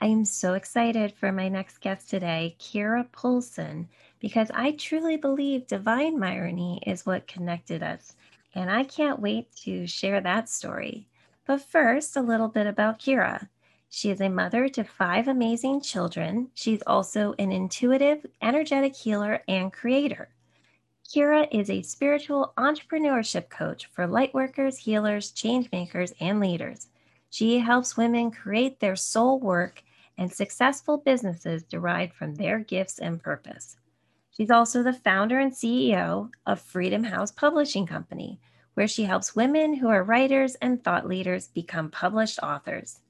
I am so excited for my next guest today, Kira Poulsen, because I truly believe divine Myrony is what connected us. And I can't wait to share that story. But first, a little bit about Kira. She is a mother to five amazing children. She's also an intuitive, energetic healer and creator. Kira is a spiritual entrepreneurship coach for lightworkers, healers, change makers, and leaders. She helps women create their soul work and successful businesses derived from their gifts and purpose. She's also the founder and CEO of Freedom House Publishing Company, where she helps women who are writers and thought leaders become published authors.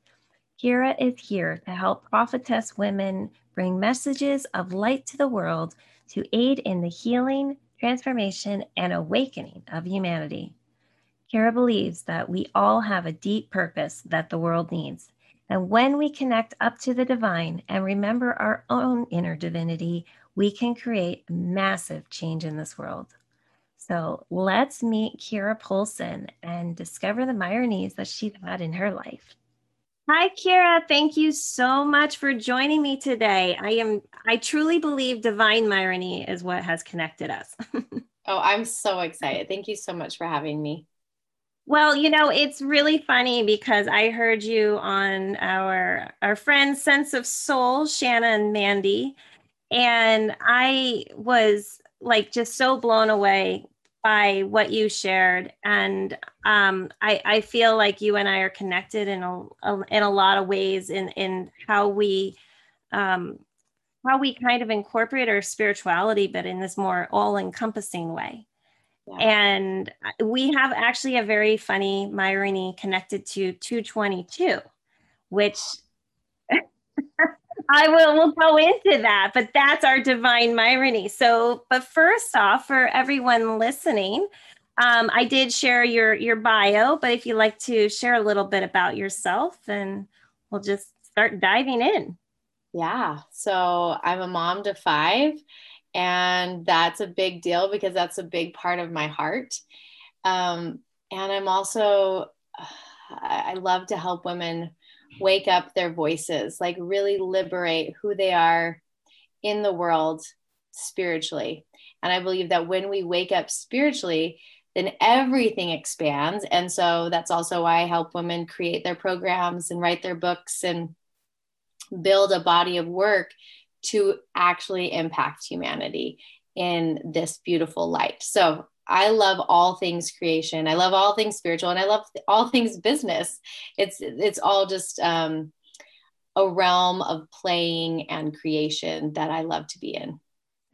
Kira is here to help prophetess women bring messages of light to the world to aid in the healing, transformation, and awakening of humanity. Kira believes that we all have a deep purpose that the world needs, and when we connect up to the divine and remember our own inner divinity, we can create massive change in this world. So let's meet Kira Poulsen and discover the Myronies that she's had in her life. Hi, Kira. Thank you so much for joining me today. I am, I truly believe divine Myrony is what has connected us. oh, I'm so excited. Thank you so much for having me. Well, you know, it's really funny because I heard you on our our friends Sense of Soul, Shanna and Mandy, and I was like just so blown away by what you shared and um, I, I feel like you and I are connected in a, a, in a lot of ways in in how we um, how we kind of incorporate our spirituality but in this more all encompassing way yeah. And we have actually a very funny Myrony connected to 222, which I will we'll go into that, but that's our divine Myrony. So, but first off, for everyone listening, um, I did share your your bio, but if you'd like to share a little bit about yourself, then we'll just start diving in. Yeah. So I'm a mom to five and that's a big deal because that's a big part of my heart. Um, and i'm also i love to help women wake up their voices like really liberate who they are in the world spiritually. And i believe that when we wake up spiritually then everything expands. And so that's also why i help women create their programs and write their books and build a body of work to actually impact humanity in this beautiful light. So I love all things creation. I love all things spiritual, and I love all things business. It's it's all just um, a realm of playing and creation that I love to be in.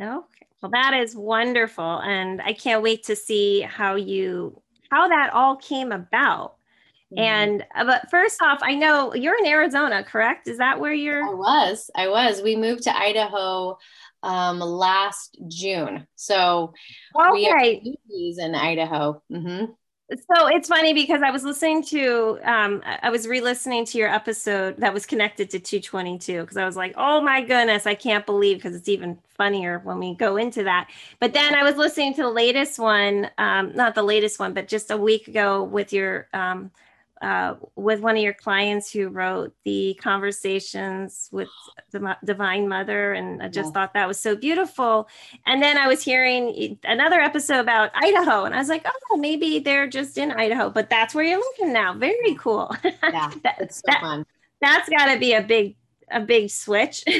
Okay, well, that is wonderful, and I can't wait to see how you how that all came about. Mm-hmm. And uh, but first off, I know you're in Arizona, correct? Is that where you're? I was. I was. We moved to Idaho um, last June, so okay. we have in Idaho. Mm-hmm. So it's funny because I was listening to, um, I was re-listening to your episode that was connected to 222 because I was like, oh my goodness, I can't believe because it's even funnier when we go into that. But then I was listening to the latest one, um, not the latest one, but just a week ago with your um, uh, with one of your clients who wrote the conversations with the divine mother and i just yeah. thought that was so beautiful. And then i was hearing another episode about idaho and i was like oh maybe they're just in idaho but that's where you're looking now. Very cool. Yeah that, it's so that, fun. that's got to be a big a big switch.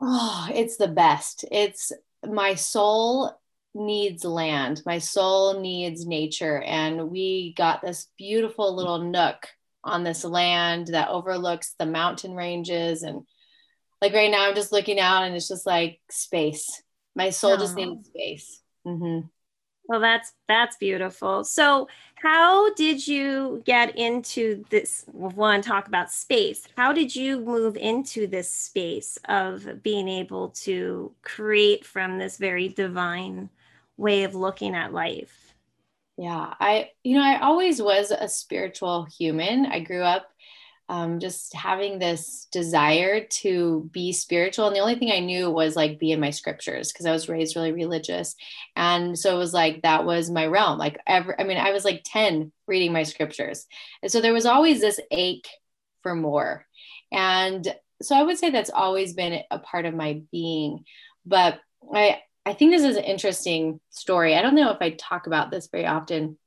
Oh, it's the best. It's my soul needs land. My soul needs nature. And we got this beautiful little nook on this land that overlooks the mountain ranges. And like right now, I'm just looking out and it's just like space. My soul just needs space. Mm-hmm. Well, that's that's beautiful. So, how did you get into this? One, talk about space. How did you move into this space of being able to create from this very divine way of looking at life? Yeah, I, you know, I always was a spiritual human. I grew up um, just having this desire to be spiritual. And the only thing I knew was like be in my scriptures because I was raised really religious. And so it was like that was my realm. Like ever, I mean, I was like 10 reading my scriptures. And so there was always this ache for more. And so I would say that's always been a part of my being. But I I think this is an interesting story. I don't know if I talk about this very often,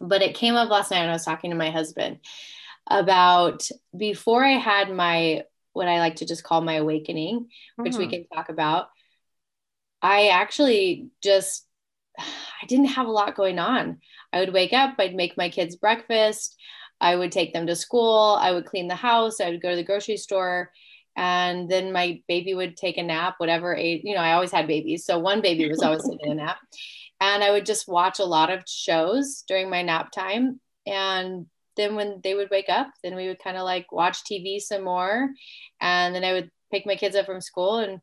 but it came up last night when I was talking to my husband about before I had my what I like to just call my awakening, which mm-hmm. we can talk about. I actually just I didn't have a lot going on. I would wake up, I'd make my kids breakfast, I would take them to school, I would clean the house, I would go to the grocery store, and then my baby would take a nap, whatever age, you know, I always had babies. So one baby was always taking a nap. And I would just watch a lot of shows during my nap time. And then when they would wake up, then we would kind of like watch TV some more. And then I would pick my kids up from school and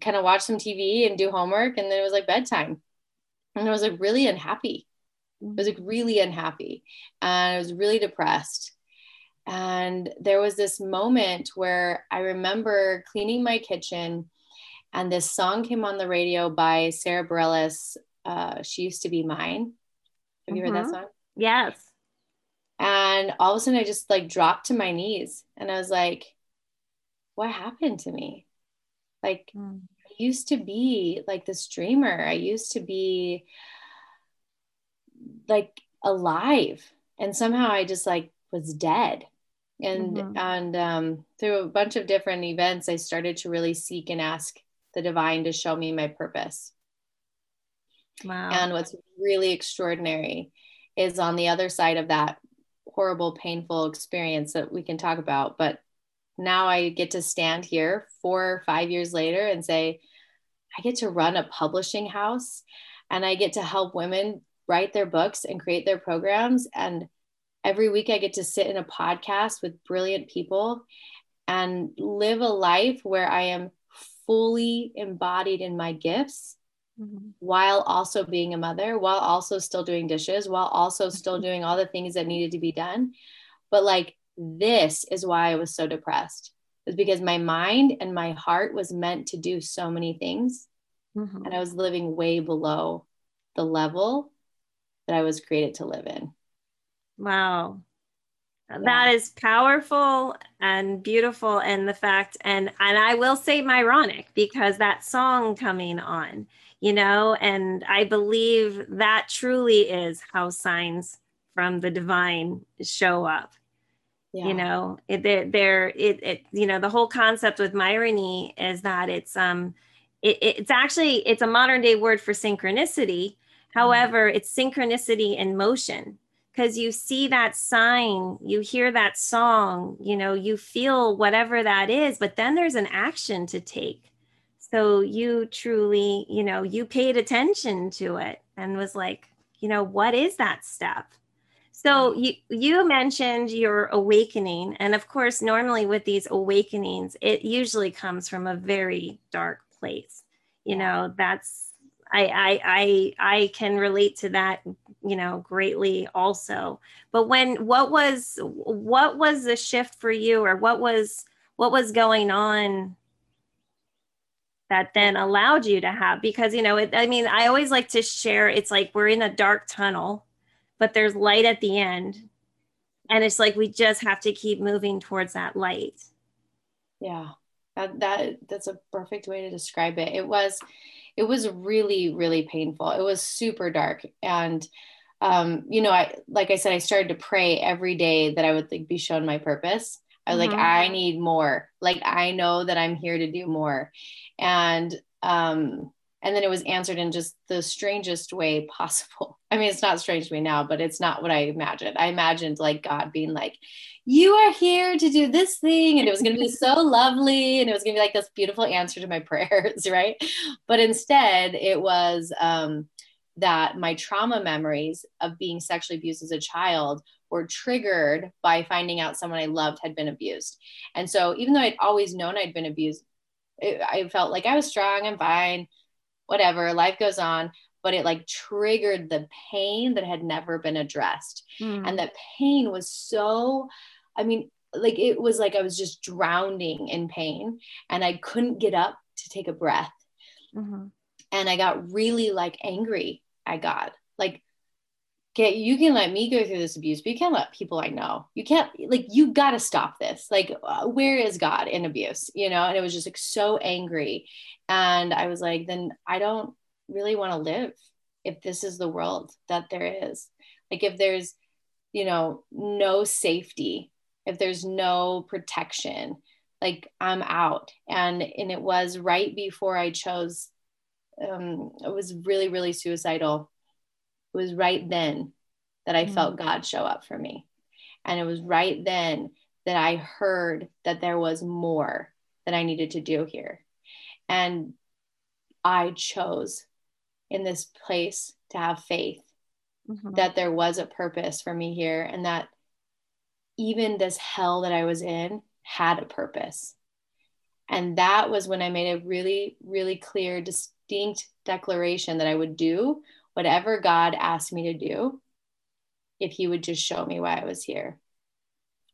kind of watch some TV and do homework. And then it was like bedtime. And I was like really unhappy. I was like really unhappy. And I was really depressed. And there was this moment where I remember cleaning my kitchen and this song came on the radio by Sara Bareilles. Uh, she used to be mine. Have you mm-hmm. heard that mm-hmm. song? Yes. And all of a sudden, I just like dropped to my knees and I was like, what happened to me? Like, mm. I used to be like this dreamer. I used to be like alive. And somehow I just like was dead. And mm-hmm. and um, through a bunch of different events, I started to really seek and ask the divine to show me my purpose. Wow. And what's really extraordinary is on the other side of that horrible, painful experience that we can talk about. But now I get to stand here four or five years later and say, I get to run a publishing house and I get to help women write their books and create their programs. And every week I get to sit in a podcast with brilliant people and live a life where I am fully embodied in my gifts mm-hmm. while also being a mother, while also still doing dishes, while also still mm-hmm. doing all the things that needed to be done. But like, this is why I was so depressed, is because my mind and my heart was meant to do so many things. Mm-hmm. And I was living way below the level that I was created to live in. Wow. Yeah. That is powerful and beautiful and the fact and and I will say ironic because that song coming on you know and i believe that truly is how signs from the divine show up yeah. you know it, they're, they're it, it you know the whole concept with Myrony is that it's um it, it's actually it's a modern day word for synchronicity mm-hmm. however mm-hmm. it's synchronicity in motion because you see that sign you hear that song you know you feel whatever that is but then there's an action to take. So you truly you know you paid attention to it and was like you know what is that step so you you mentioned your awakening and of course normally with these awakenings it usually comes from a very dark place. You know that's I, I I I can relate to that, you know, greatly also. But when what was what was the shift for you, or what was what was going on that then allowed you to have because you know it, i mean i always like to share it's like we're in a dark tunnel but there's light at the end. And it's like we just have to keep moving towards that light. Yeah. That, that that's a perfect way to describe it. It was it was really really painful it was super dark and um, you know i like i said i started to pray every day that i would like, be shown my purpose I was mm-hmm. like, I need more. Like, I know that I'm here to do more. And, um, and then it was answered in just the strangest way possible. I mean, it's not strange to me now, but it's not what I imagined. I imagined like God being like, you are here to do this thing. And it was going to be so lovely. And it was going to be like this beautiful answer to my prayers, right? But instead, it was um, that my trauma memories of being sexually abused as a child were triggered by finding out someone I loved had been abused. And so, even though I'd always known I'd been abused, it, I felt like I was strong, I'm fine, whatever, life goes on but it like triggered the pain that had never been addressed. Mm. And that pain was so, I mean, like it was like I was just drowning in pain and I couldn't get up to take a breath. Mm-hmm. And I got really like angry I got Like, okay, you can let me go through this abuse, but you can't let people I know. You can't, like, you got to stop this. Like, uh, where is God in abuse? You know? And it was just like so angry. And I was like, then I don't really want to live if this is the world that there is like if there's you know no safety if there's no protection like i'm out and and it was right before i chose um it was really really suicidal it was right then that i mm-hmm. felt god show up for me and it was right then that i heard that there was more that i needed to do here and i chose in this place to have faith mm-hmm. that there was a purpose for me here and that even this hell that I was in had a purpose. And that was when I made a really, really clear, distinct declaration that I would do whatever God asked me to do if He would just show me why I was here.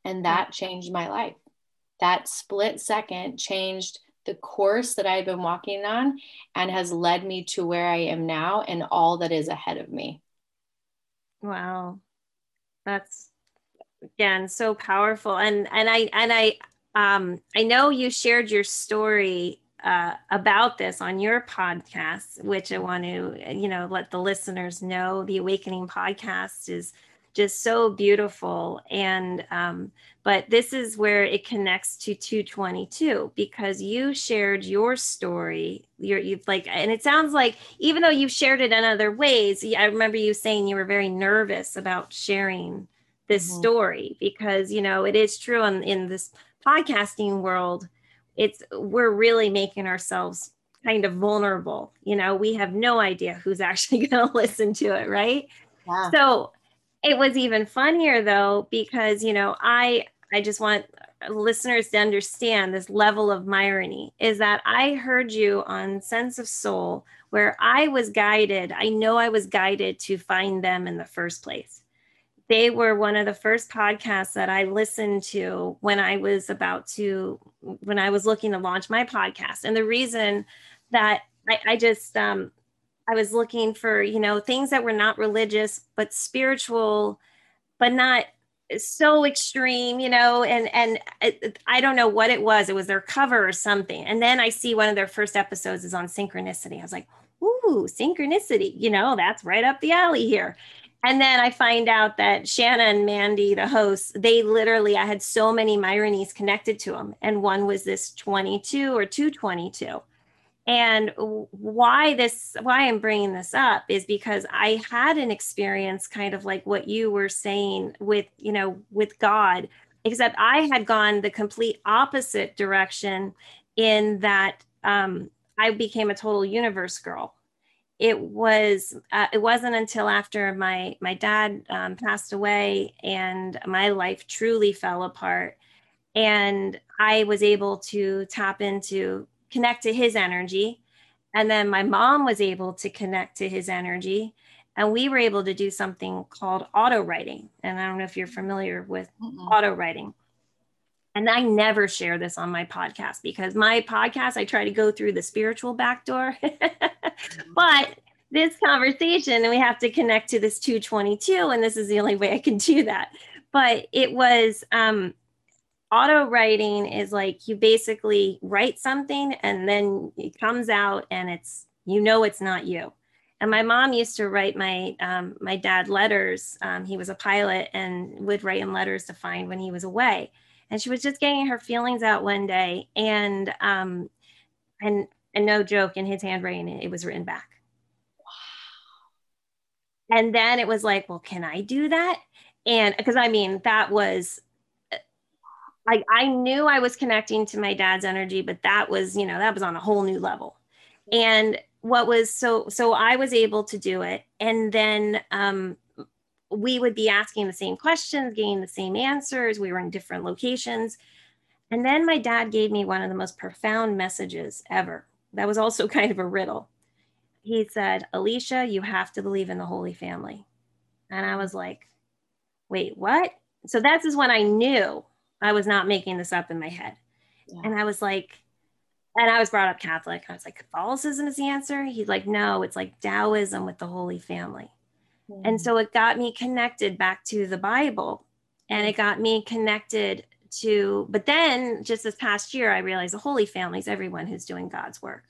And that changed my life. That split second changed the course that I've been walking on and has led me to where I am now and all that is ahead of me. Wow. That's again so powerful. And and I and I um I know you shared your story uh, about this on your podcast, which I want to, you know, let the listeners know. The Awakening podcast is just so beautiful and um, but this is where it connects to 222 because you shared your story you're you've like and it sounds like even though you've shared it in other ways i remember you saying you were very nervous about sharing this mm-hmm. story because you know it is true in, in this podcasting world it's we're really making ourselves kind of vulnerable you know? We have no idea who's actually going to listen to it right? Yeah. so it was even funnier though because you know i i just want listeners to understand this level of irony is that i heard you on sense of soul where i was guided i know i was guided to find them in the first place they were one of the first podcasts that i listened to when i was about to when i was looking to launch my podcast and the reason that i, I just um, I was looking for, you know, things that were not religious, but spiritual, but not so extreme, you know, and, and I don't know what it was. It was their cover or something. And then I see one of their first episodes is on synchronicity. I was like, ooh, synchronicity, you know, that's right up the alley here. And then I find out that Shanna and Mandy, the hosts, they literally, I had so many Myronies connected to them. And one was this 22 or 222 and why this why i'm bringing this up is because i had an experience kind of like what you were saying with you know with god except i had gone the complete opposite direction in that um, i became a total universe girl it was uh, it wasn't until after my my dad um, passed away and my life truly fell apart and i was able to tap into connect to his energy. And then my mom was able to connect to his energy. And we were able to do something called auto writing. And I don't know if you're familiar with mm auto writing. And I never share this on my podcast because my podcast, I try to go through the spiritual back door. but this conversation, and we have to connect to this 222, and this is the only way I can do that. But it was um, auto writing is like you basically write something and then it comes out and it's you know it's not you and my mom used to write my um, my dad letters um, he was a pilot and would write him letters to find when he was away and she was just getting her feelings out one day and um and and no joke in his handwriting it was written back wow and then it was like well can i do that and because i mean that was I, I knew I was connecting to my dad's energy, but that was, you know, that was on a whole new level. And what was so, so I was able to do it. And then um, we would be asking the same questions, getting the same answers. We were in different locations. And then my dad gave me one of the most profound messages ever. That was also kind of a riddle. He said, Alicia, you have to believe in the Holy Family. And I was like, wait, what? So that's is when I knew I was not making this up in my head. Yeah. And I was like, and I was brought up Catholic. I was like, Catholicism is the answer. He's like, no, it's like Taoism with the Holy Family. Mm-hmm. And so it got me connected back to the Bible and it got me connected to, but then just this past year, I realized the Holy Family is everyone who's doing God's work.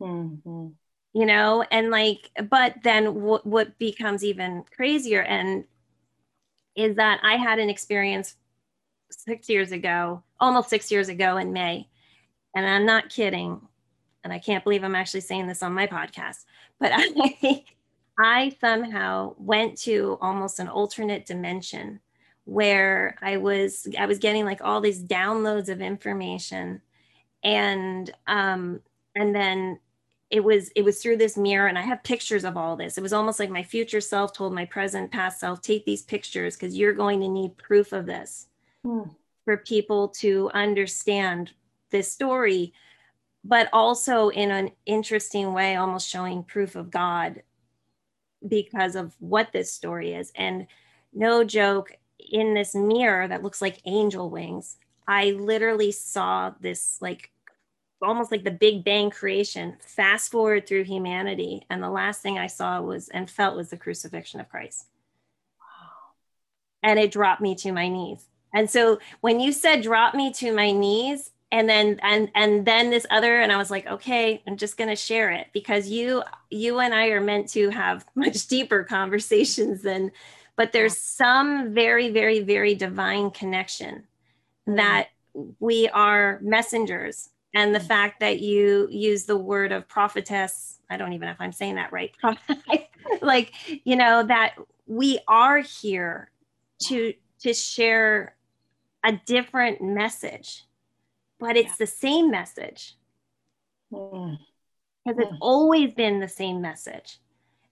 Mm-hmm. You know, and like, but then w- what becomes even crazier and is that I had an experience six years ago, almost six years ago in May. And I'm not kidding. And I can't believe I'm actually saying this on my podcast, but I, I somehow went to almost an alternate dimension where I was I was getting like all these downloads of information and um and then it was it was through this mirror and I have pictures of all this. It was almost like my future self told my present past self take these pictures because you're going to need proof of this hmm. for people to understand this story, but also in an interesting way, almost showing proof of God because of what this story is. And no joke, in this mirror that looks like angel wings, I literally saw this like almost like the big bang creation fast forward through humanity. And the last thing i saw was and felt was the crucifixion of christ. And it dropped me to my knees. And so when you said drop me to my knees and then and and then this other and I was like, okay, I'm just going to share it because you you and I are meant to have much deeper conversations than but there's some very very very divine connection mm-hmm. that we are messengers and the mm-hmm. fact that you use the word of prophetess i don't even know if i'm saying that right like you know that we are here to to share a different message, but it's yeah. the same message. Because mm. it's always been the same message.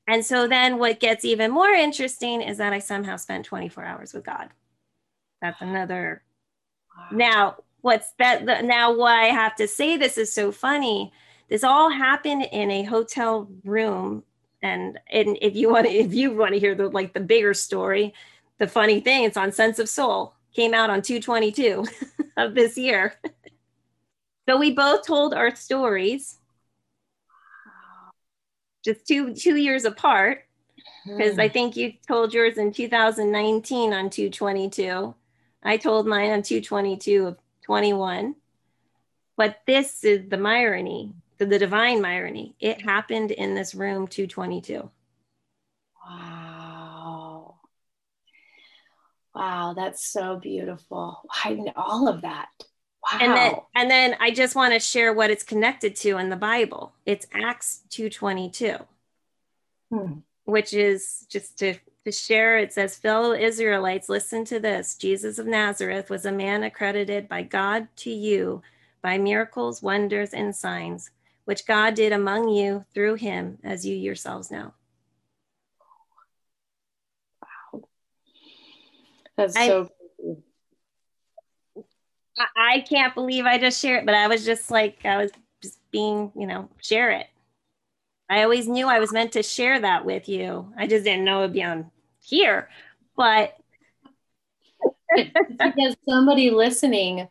And so then what gets even more interesting is that I somehow spent 24 hours with God. That's another. Wow. Now, what's that? The, now, why I have to say this is so funny. This all happened in a hotel room. And, and if you want to, if you want to hear the like the bigger story, the funny thing, it's on Sense of Soul came out on 222 of this year. so we both told our stories just two two years apart because hmm. I think you told yours in 2019 on 222. I told mine on 222 of 21. But this is the irony, the, the divine irony. It happened in this room 222. Wow, Wow, that's so beautiful. I know all of that. Wow. And then and then I just want to share what it's connected to in the Bible. It's Acts 222. Hmm. Which is just to to share it says fellow Israelites listen to this. Jesus of Nazareth was a man accredited by God to you by miracles, wonders and signs which God did among you through him as you yourselves know. Wow. That's I, so I can't believe I just shared it, but I was just like, I was just being, you know, share it. I always knew I was meant to share that with you. I just didn't know it'd be on here, but because somebody listening,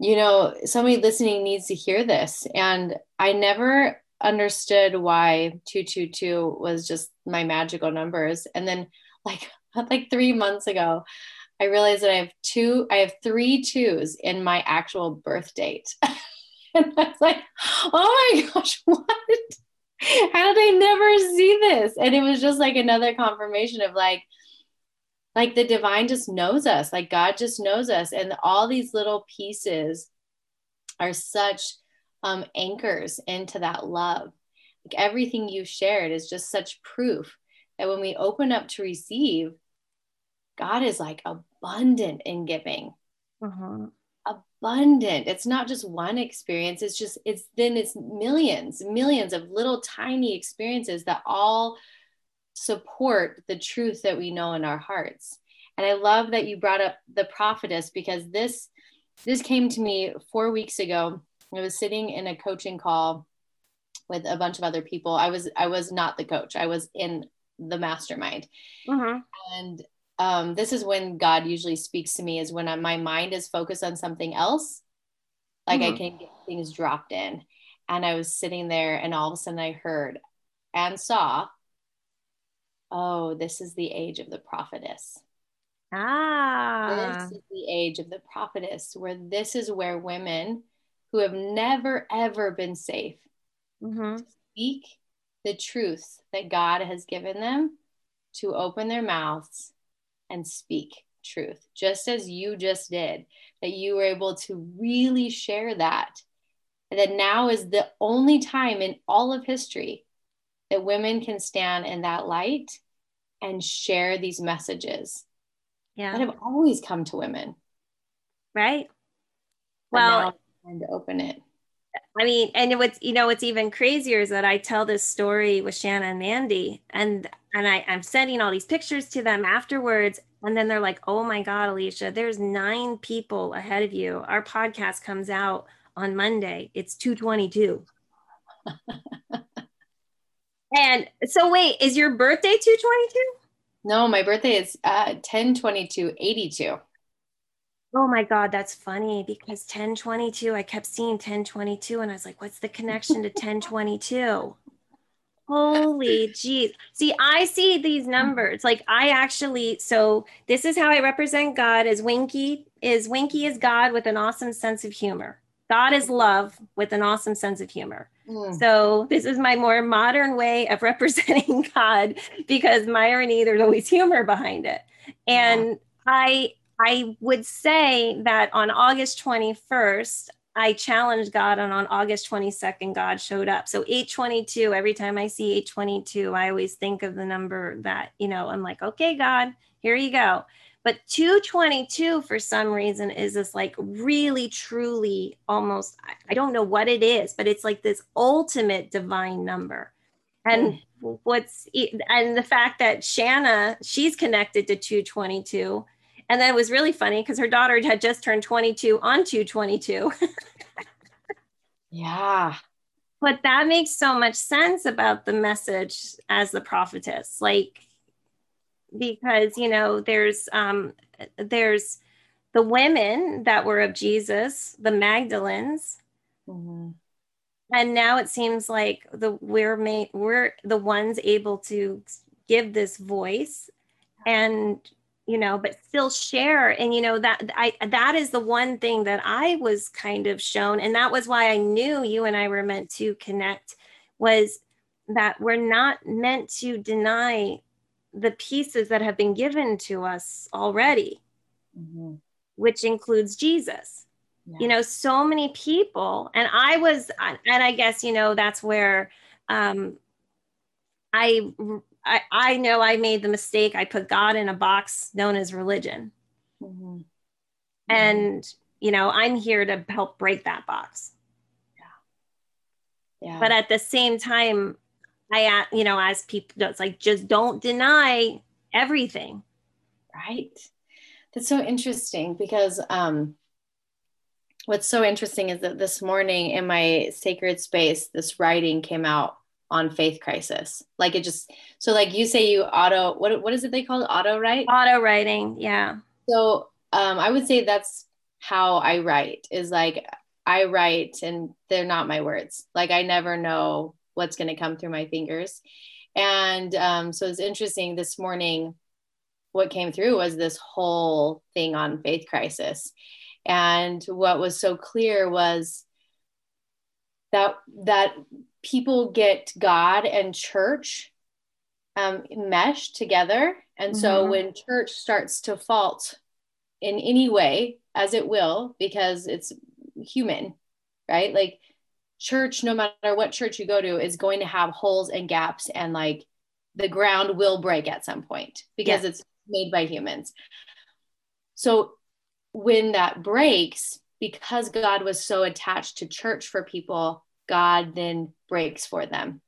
you know, somebody listening needs to hear this. And I never understood why 222 was just my magical numbers. And then, like, like three months ago, I realized that I have two, I have three twos in my actual birth date. and I was like, oh my gosh, what? How did I never see this? And it was just like another confirmation of like, like the divine just knows us like god just knows us and all these little pieces are such um, anchors into that love like everything you shared is just such proof that when we open up to receive god is like abundant in giving uh-huh. abundant it's not just one experience it's just it's then it's millions millions of little tiny experiences that all support the truth that we know in our hearts. And I love that you brought up the prophetess because this this came to me 4 weeks ago. I was sitting in a coaching call with a bunch of other people. I was I was not the coach. I was in the mastermind. Mm-hmm. And um, this is when God usually speaks to me is when my mind is focused on something else. Like mm-hmm. I can get things dropped in. And I was sitting there and all of a sudden I heard and saw oh, this is the age of the prophetess. Ah. This is the age of the prophetess, where this is where women who have never, ever been safe mm-hmm. speak the truth that God has given them to open their mouths and speak truth, just as you just did, that you were able to really share that. And that now is the only time in all of history that women can stand in that light and share these messages yeah. that have always come to women. Right. Well, time to open it. I mean, and what's you know what's even crazier is that I tell this story with Shanna and Mandy, and and I, I'm sending all these pictures to them afterwards, and then they're like, "Oh my God, Alicia, there's nine people ahead of you. Our podcast comes out on Monday. It's 222." And so wait, is your birthday 222? No, my birthday is uh 1022 82. Oh my God, that's funny because 1022, I kept seeing 1022 and I was like, what's the connection to 1022? Holy geez. See, I see these numbers. Like I actually, so this is how I represent God as Winky is Winky is God with an awesome sense of humor. God is love with an awesome sense of humor. Mm. So this is my more modern way of representing God because my irony, there's always humor behind it. And yeah. I I would say that on August 21st, I challenged God, and on August 22nd, God showed up. So 822, every time I see 822, I always think of the number that, you know, I'm like, okay, God, here you go. But 222 for some reason is this like really truly almost I don't know what it is, but it's like this ultimate divine number. And mm. what's and the fact that Shanna, she's connected to 222. And then it was really funny because her daughter had just turned 22 on 222. yeah. But that makes so much sense about the message as the prophetess. Like because you know there's um there's the women that were of jesus the magdalens mm-hmm. and now it seems like the we're made we're the ones able to give this voice and you know but still share and you know that i that is the one thing that i was kind of shown and that was why i knew you and i were meant to connect was that we're not meant to deny the pieces that have been given to us already, mm-hmm. which includes Jesus. Yeah. You know, so many people, and I was, and I guess, you know, that's where um, I, I, I know I made the mistake. I put God in a box known as religion. Mm-hmm. And, you know, I'm here to help break that box. Yeah. Yeah. But at the same time, I, you know, as people, it's like just don't deny everything. Right. That's so interesting because um, what's so interesting is that this morning in my sacred space, this writing came out on faith crisis. Like it just, so like you say you auto, what, what is it they call it? Auto write? Auto writing. Yeah. So um, I would say that's how I write is like I write and they're not my words. Like I never know what's going to come through my fingers. And um, so it's interesting this morning, what came through was this whole thing on faith crisis. And what was so clear was that that people get God and church um, meshed together And mm-hmm. so when church starts to fault in any way, as it will, because it's human, right? Like church, no matter what church you go to, is going to have holes and gaps and like the ground will break at some point because yeah. it's made by humans. So when that breaks, because God was so attached to church for people, God then breaks for them.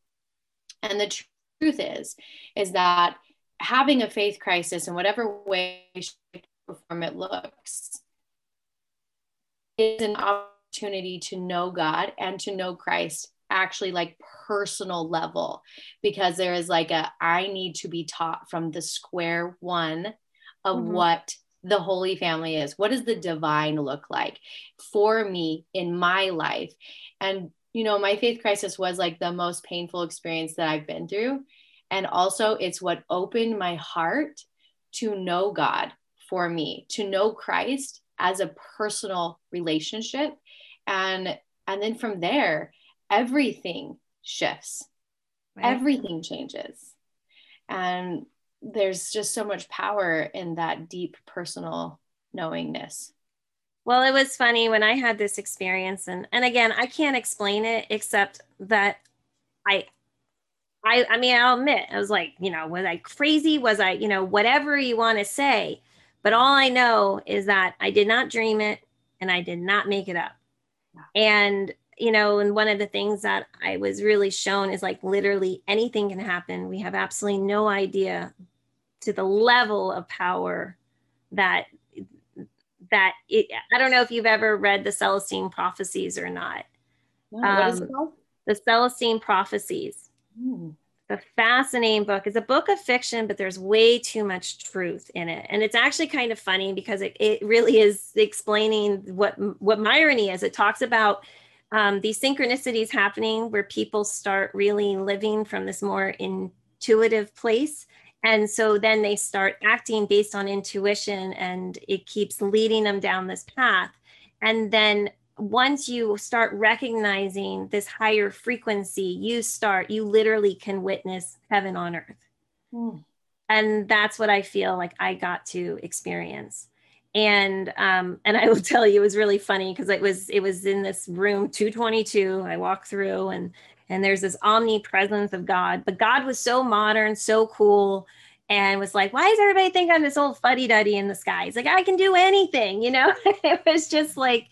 And the truth is, is that having a faith crisis in whatever way, shape, or form it looks is an opportunity to know God and to know Christ actually like personal level because there is like a I need to be taught from the square one of mm-hmm. what the holy family is. What does the divine look like for me in my life? And you know, my faith crisis was like the most painful experience that I've been through. And also, it's what opened my heart to know God for me, to know Christ as a personal relationship. And and then from there, everything shifts. Right. Everything changes. And there's just so much power in that deep personal knowingness. Well, it was funny when I had this experience and and again, I can't explain it except that I I I mean, I'll admit, I was like, you know, was I crazy? Was I, you know, whatever you want to say, but all I know is that I did not dream it and I did not make it up. And you know, and one of the things that I was really shown is like literally anything can happen. We have absolutely no idea to the level of power that that it, I don't know if you've ever read the Celestine prophecies or not. No, what is it um, called? The Celestine prophecies. Hmm. The fascinating book. It's a book of fiction, but there's way too much truth in it. And it's actually kind of funny because it, it really is explaining what what Myrony is. It talks about um, these synchronicities happening where people start really living from this more intuitive place and so then they start acting based on intuition and it keeps leading them down this path. And then once you start recognizing this higher frequency, you start, you literally can witness heaven on earth. Mm. And that's what I feel like I got to experience. And um, and I will tell you, it was really funny because it was it was in this room 222. I walked through and and there's this omnipresence of God. But God was so modern, so cool, and was like, why does everybody think I'm this old fuddy duddy in the sky? He's like, I can do anything, you know? it was just like,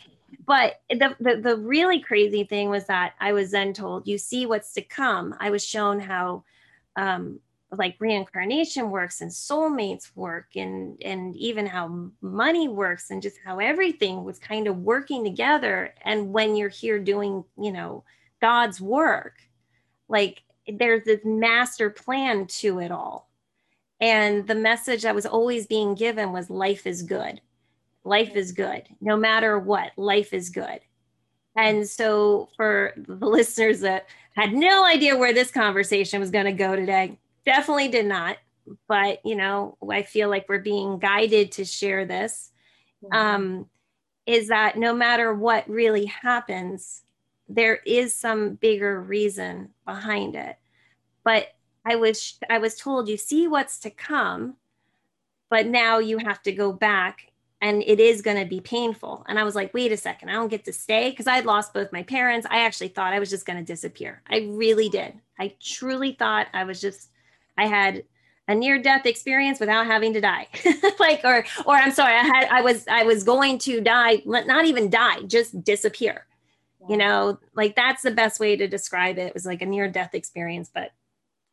but the, the, the really crazy thing was that I was then told, you see what's to come. I was shown how um, like reincarnation works and soulmates work and and even how money works and just how everything was kind of working together and when you're here doing you know God's work. Like there's this master plan to it all. And the message that was always being given was life is good. Life is good. No matter what, life is good. And so, for the listeners that had no idea where this conversation was going to go today, definitely did not. But, you know, I feel like we're being guided to share this. Mm-hmm. Um, is that no matter what really happens, there is some bigger reason behind it. But i was i was told you see what's to come but now you have to go back and it is going to be painful. And i was like wait a second i don't get to stay? Because i had lost both my parents. I actually thought i was just going to disappear. I really did. I truly thought i was just i had a near death experience without having to die. Like or or i'm sorry i had i was i was going to die not even die just disappear you know like that's the best way to describe it. It was like a near death experience but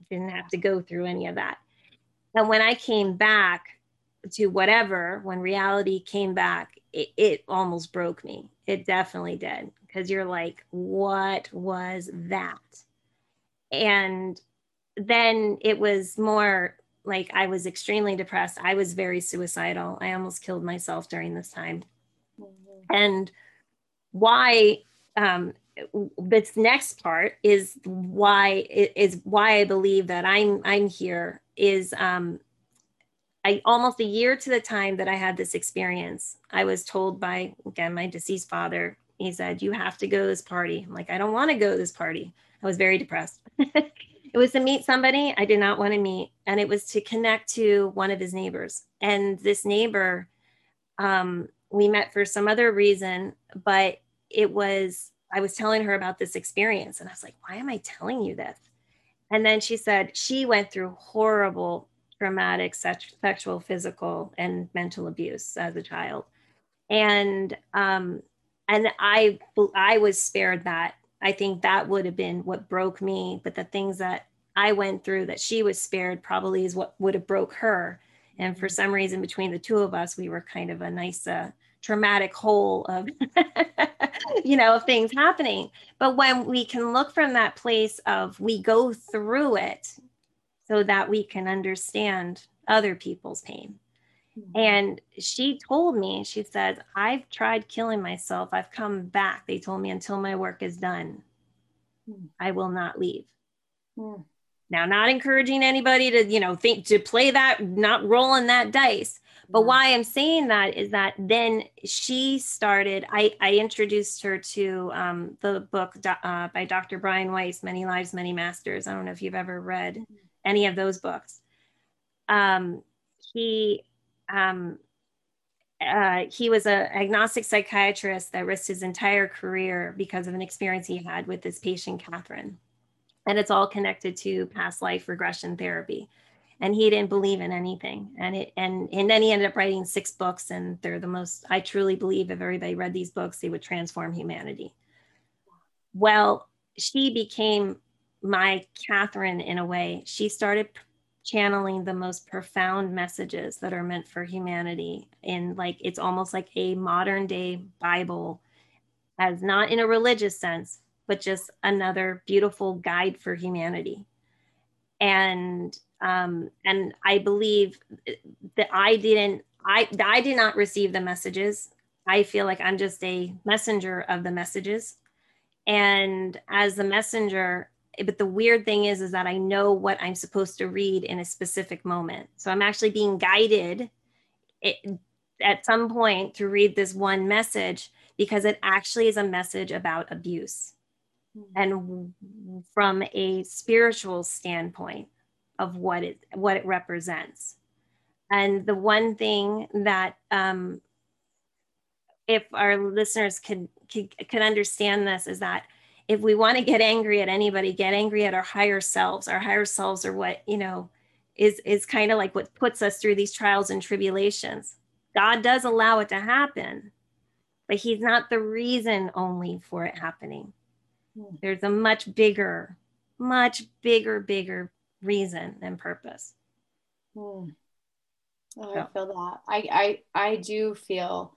didn't have to go through any of that. And when i came back to whatever when reality came back it, it almost broke me. It definitely did because you're like what was that? And then it was more like i was extremely depressed. I was very suicidal. I almost killed myself during this time. Mm-hmm. and why um, this next part is why is why I believe that I'm I'm here is um, I almost a year to the time that I had this experience, I was told by again my deceased father. He said, "You have to go to this party." I'm like, "I don't want to go to this party." I was very depressed, it was to meet somebody I did not want to meet, and it was to connect to one of his neighbors. And this neighbor, um, we met for some other reason, but it was I was telling her about this experience, and I was like, "Why am I telling you this?" And then she said she went through horrible, traumatic sexual, physical, and mental abuse as a child, and um, and I I was spared that I think that would have been what broke me. But the things that I went through that she was spared probably is what would have broke her. And for some reason, between the two of us, we were kind of a nice uh, traumatic hole of, you know, of things happening. But when we can look from that place of we go through it so that we can understand other people's pain. Mm-hmm. And she told me, she said, I've tried killing myself. I've come back. They told me until my work is done, mm-hmm. I will not leave. Mm-hmm. Now, not encouraging anybody to, you know, think to play that, not rolling that dice. But why I'm saying that is that then she started, I, I introduced her to um, the book uh, by Dr. Brian Weiss, Many Lives, Many Masters. I don't know if you've ever read mm-hmm. any of those books. Um, he um, uh, he was an agnostic psychiatrist that risked his entire career because of an experience he had with this patient, Catherine. And it's all connected to past life regression therapy. And he didn't believe in anything. And it and, and then he ended up writing six books, and they're the most, I truly believe if everybody read these books, they would transform humanity. Well, she became my Catherine in a way. She started channeling the most profound messages that are meant for humanity in like it's almost like a modern day bible as not in a religious sense but just another beautiful guide for humanity and um and i believe that i didn't i i did not receive the messages. I feel like i'm just a messenger of the messages. And as the messenger but the weird thing is is that i know what i'm supposed to read in a specific moment. So i'm actually being guided it, at some point to read this one message because it actually is a message about abuse. Mm-hmm. and from a spiritual standpoint of what it what it represents and the one thing that um, if our listeners could, could could understand this is that if we want to get angry at anybody, get angry at our higher selves. Our higher selves are what, you know, is is kind of like what puts us through these trials and tribulations. God does allow it to happen, but he's not the reason only for it happening. Hmm. There's a much bigger, much bigger, bigger reason and purpose. Hmm. Oh, I feel that. I, I I do feel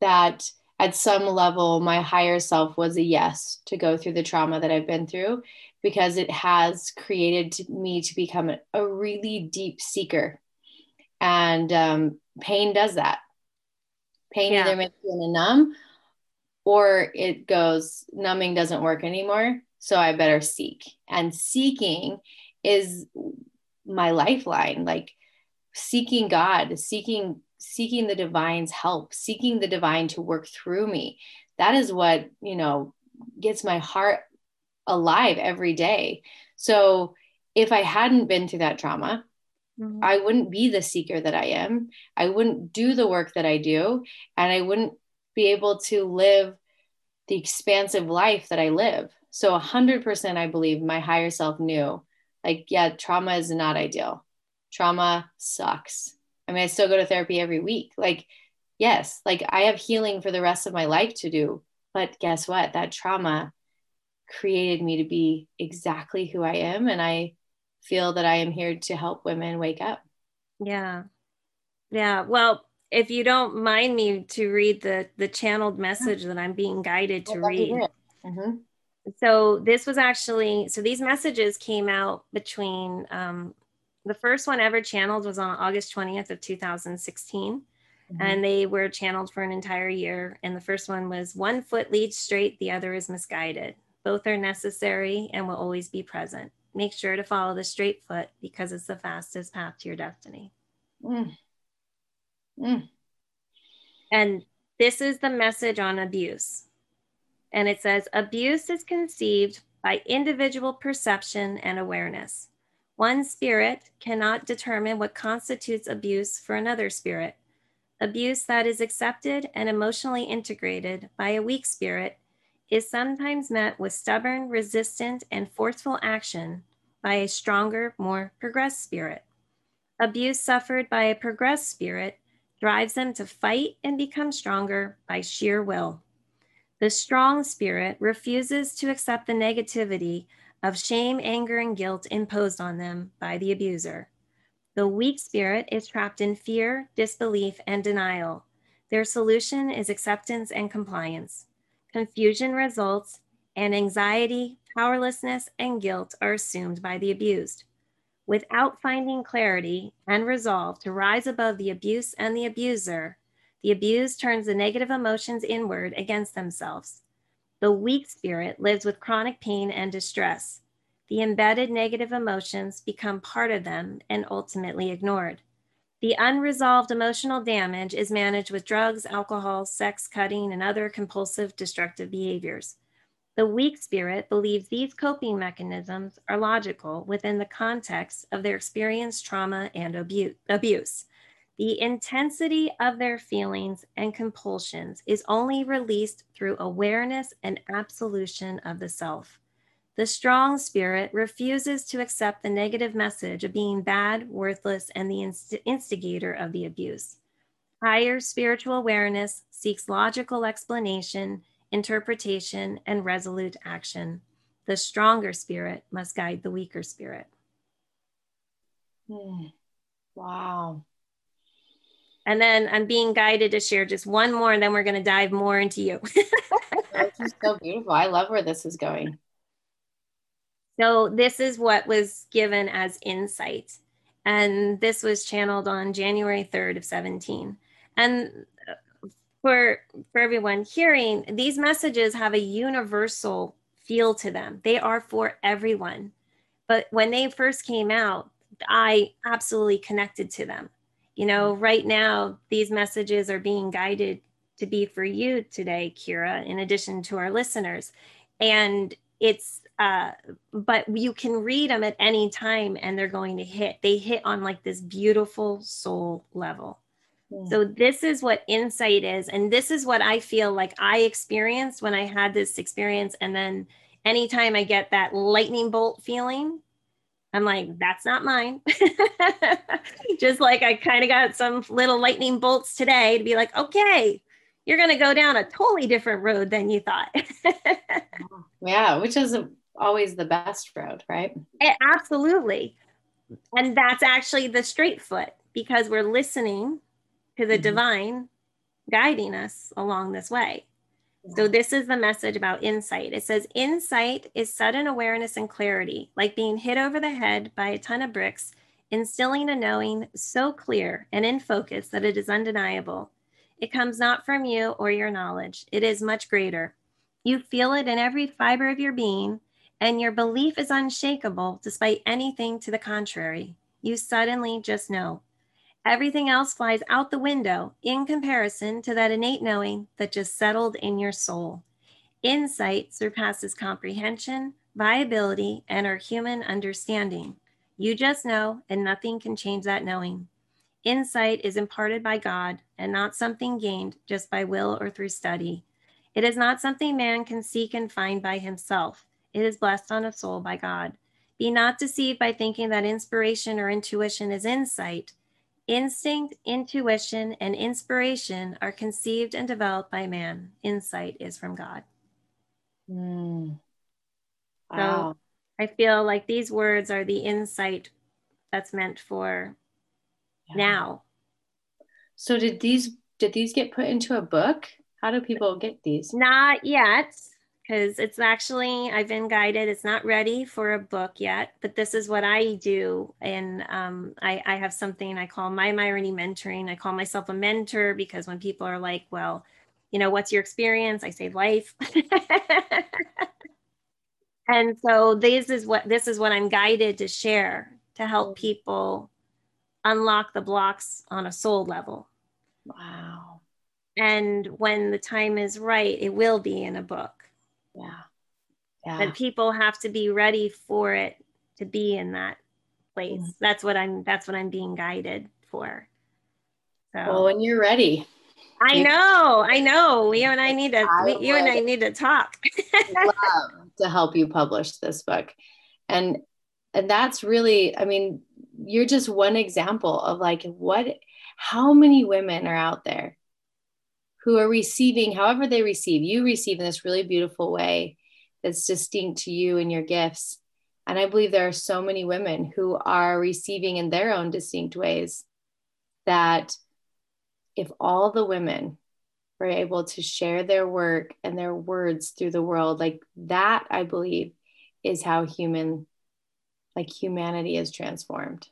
that at some level, my higher self was a yes to go through the trauma that I've been through because it has created me to become a, really deep seeker. And um, pain does that. Pain yeah. either makes you numb or it goes, numbing doesn't work anymore. So I better seek. And seeking is my lifeline, like seeking God, seeking seeking the divine's help, seeking the divine to work through me. That is what, you know, gets my heart alive every day. So if I hadn't been through that trauma, mm-hmm. I wouldn't be the seeker that I am. I wouldn't do the work that I do. And I wouldn't be able to live the expansive life that I live. So 100% I believe my higher self knew like, yeah, trauma is not ideal. Trauma sucks. I mean, I still go to therapy every week. Like, yes, like I have healing for the rest of my life to do. But guess what? That trauma created me to be exactly who I am. And I feel that I am here to help women wake up. Yeah. Yeah. Well, if you don't mind me to read the the channeled message that I'm being guided to read. Mm-hmm. So this was actually so these messages came out between um, the first one ever channeled was on August 20th of 2016. Mm-hmm. And they were channeled for an entire year. And the first one was one foot leads straight, the other is misguided. Both are necessary and will always be present. Make sure to follow the straight foot because it's the fastest path to your destiny. Mm. Mm. And this is the message on abuse. And it says abuse is conceived by individual perception and awareness. One spirit cannot determine what constitutes abuse for another spirit. Abuse that is accepted and emotionally integrated by a weak spirit is sometimes met with stubborn, resistant, and forceful action by a stronger, more progressed spirit. Abuse suffered by a progressed spirit drives them to fight and become stronger by sheer will. The strong spirit refuses to accept the negativity of shame, anger, and guilt imposed on them by the abuser. The weak spirit is trapped in fear, disbelief, and denial. Their solution is acceptance and compliance. Confusion results, and anxiety, powerlessness, and guilt are assumed by the abused. Without finding clarity and resolve to rise above the abuse and the abuser, the abused turns the negative emotions inward against themselves. The weak spirit lives with chronic pain and distress. The embedded negative emotions become part of them and ultimately ignored. The unresolved emotional damage is managed with drugs, alcohol, sex, cutting, and other compulsive destructive behaviors. The weak spirit believes these coping mechanisms are logical within the context of their experienced trauma and abuse. The intensity of their feelings and compulsions is only released through awareness and absolution of the self. The strong spirit refuses to accept the negative message of being bad, worthless, and the inst- instigator of the abuse. Higher spiritual awareness seeks logical explanation, interpretation, and resolute action. The stronger spirit must guide the weaker spirit. Mm. Wow. And then I'm being guided to share just one more, and then we're going to dive more into you. this is so beautiful. I love where this is going. So, this is what was given as insight. And this was channeled on January 3rd of 17. And uh, for for everyone hearing, these messages have a universal feel to them. They are for everyone. But when they first came out, I absolutely connected to them you know, right now, these messages are being guided to be for you today, Kira, in addition to our listeners. And it's, uh, but you can read them at any time and they're going to hit. They hit on like this beautiful soul level. Yeah. So, this is what insight is. And this is what I feel like I experienced when I had this experience. And then anytime I get that lightning bolt feeling, I'm like, that's not mine. Just like I kind of got some little lightning bolts today to be like, okay, you're going to go down a totally different road than you thought. yeah, which is always the best road, right? It, absolutely. And that's actually the straight foot because we're listening to the mm-hmm. divine guiding us along this way. So, this is the message about insight. It says, Insight is sudden awareness and clarity, like being hit over the head by a ton of bricks, instilling a knowing so clear and in focus that it is undeniable. It comes not from you or your knowledge, it is much greater. You feel it in every fiber of your being, and your belief is unshakable despite anything to the contrary. You suddenly just know. Everything else flies out the window in comparison to that innate knowing that just settled in your soul. Insight surpasses comprehension, viability, and our human understanding. You just know, and nothing can change that knowing. Insight is imparted by God and not something gained just by will or through study. It is not something man can seek and find by himself. It is blessed on a soul by God. Be not deceived by thinking that inspiration or intuition is insight. Instinct, intuition, and inspiration are conceived and developed by man. Insight is from God. Mm. Wow. So I feel like these words are the insight that's meant for yeah. now. So did these did these get put into a book? How do people get these? Not yet because it's actually I've been guided. It's not ready for a book yet, but this is what I do, and um, I, I have something I call my Myrony mentoring. I call myself a mentor because when people are like, "Well, you know, what's your experience?" I say life. and so this is what this is what I'm guided to share to help mm. people unlock the blocks on a soul level. Wow. And when the time is right, it will be in a book. Yeah. yeah. and people have to be ready for it to be in that place mm-hmm. that's what i'm that's what i'm being guided for so well when you're ready i you, know i know you and i need to I we, you and i need to talk love to help you publish this book and and that's really i mean you're just one example of like what how many women are out there who are receiving however they receive. You receive in this really beautiful way that's distinct to you and your gifts. And i believe there are so many women who are receiving in their own distinct ways that if all the women were able to share their work and their words through the world like that i believe is how human like humanity is transformed.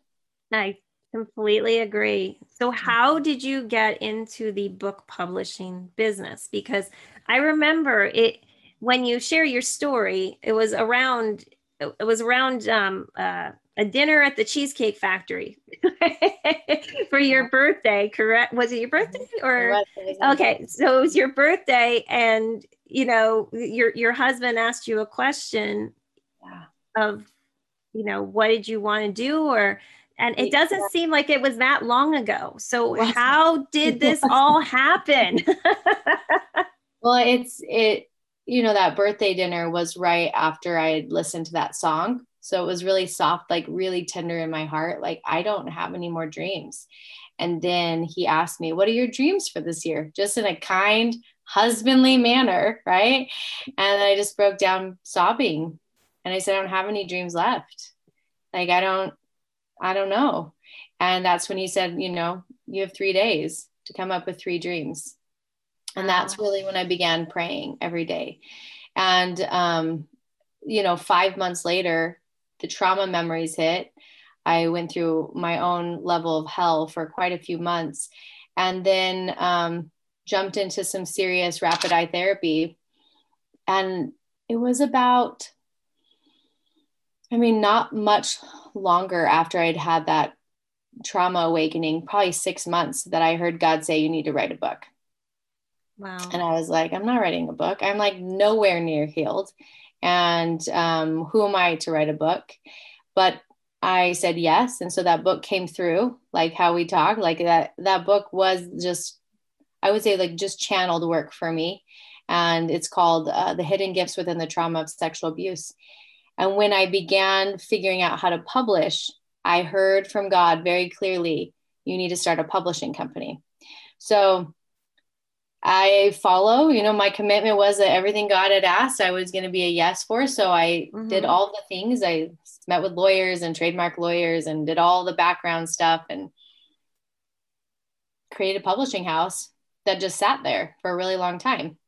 I completely agree. So how did you get into the book publishing business? Because i remember it when you share your story it was around it was around um, uh, a dinner at the cheesecake factory for your birthday correct? Was it your birthday or okay so it was your birthday and you know your your husband asked you a question yeah. of you know what did you want to do or and it doesn't seem like it was that long ago. So how did this all happen? Well it's it you know that birthday dinner was right after i had listened to that song. So it was really soft like really tender in my heart. Like i don't have any more dreams. And then he asked me what are your dreams for this year? Just in a kind husbandly manner right? And i just broke down sobbing. And i said i don't have any dreams left. Like i don't I don't know. And that's when he said, you know, you have three days to come up with three dreams. And that's really when I began praying every day. And, um, you know, five months later, the trauma memories hit. I went through my own level of hell for quite a few months and then um, jumped into some serious rapid eye therapy. And it was about I mean, not much longer after I'd had that trauma awakening, probably six months, that I heard God say, You need to write a book. Wow. And I was like, I'm not writing a book. I'm like nowhere near healed. And um, who am I to write a book? But I said yes. And so that book came through, like how we talked, like that, that book was just, I would say, like just channeled work for me. And it's called uh, The Hidden Gifts Within the Trauma of Sexual Abuse. And when I began figuring out how to publish, I heard from God very clearly you need to start a publishing company. So I follow, you know, my commitment was that everything God had asked, I was going to be a yes for. So I mm-hmm. did all the things. I met with lawyers and trademark lawyers and did all the background stuff and created a publishing house that just sat there for a really long time.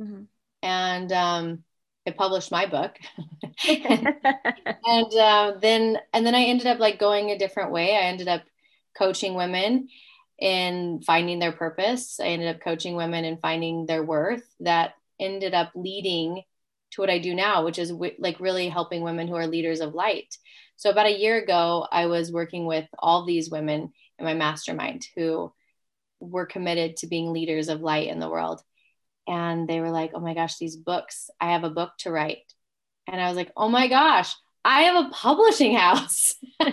Mm-hmm. And um, I published my book. and uh, then and then I ended up like going a different way. I ended up coaching women in finding their purpose. I ended up coaching women in finding their worth. That ended up leading to what I do now, which is w- like really helping women who are leaders of light. So about a year ago, I was working with all these women in my mastermind who were committed to being leaders of light in the world and they were like, "Oh my gosh, these books! I have a book to write." And I was like, "Oh my gosh, I have a publishing house."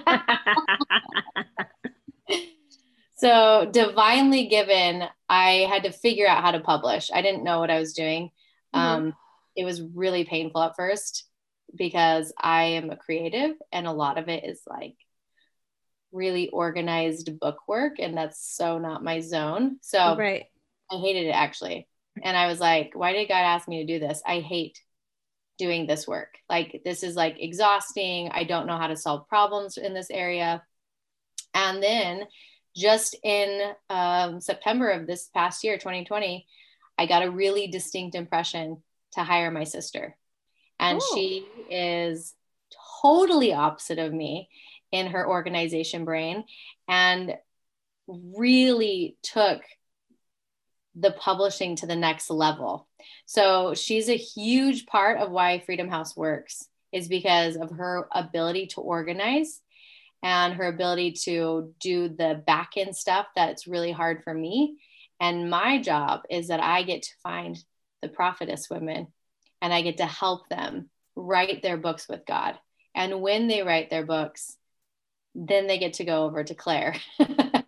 so, divinely given, I had to figure out how to publish. I didn't know what I was doing. Mm-hmm. Um, it was really painful at first because I am a creative, and a lot of it is like really organized book work, and that's so not my zone. So, right. I hated it actually and I was like, why did God ask me to do this? I hate doing this work. Like, this is like exhausting. I don't know how to solve problems in this area. And then just in um, September of this past year, 2020, I got a really distinct impression to hire my sister. And Ooh. she is totally opposite of me in her organization brain and really took the publishing to the next level. So she's a huge part of why Freedom House works is because of her ability to organize and her ability to do the back end stuff that's really hard for me. And my job is that I get to find the prophetess women and I get to help them write their books with God. And when they write their books, then they get to go over to Claire. and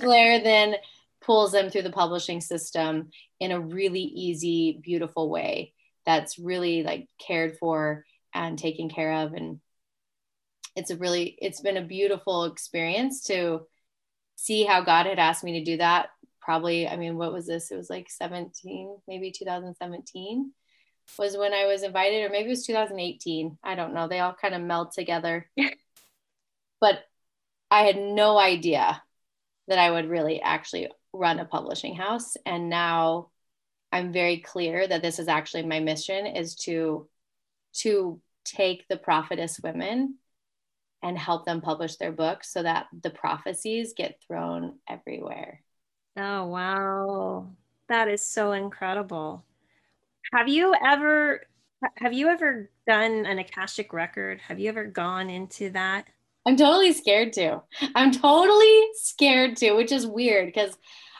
Claire then pulls them through the publishing system in a really easy, beautiful way that's really like cared for and taken care of. And it's a really, it's been a beautiful experience to see how God had asked me to do that. Probably, I mean, what was this? It was like 17, maybe 2017 was when I was invited, or maybe it was 2018. I don't know. They all kind of meld together. but I had no idea that I would really actually run a publishing house. And now I'm very clear that this is actually my mission is to to take the prophetess women and help them publish their books so that the prophecies get thrown everywhere. Oh wow. That is so incredible. Have you ever have you ever done an Akashic record? Have you ever gone into that? I'm totally scared to. I'm totally scared to, which is weird because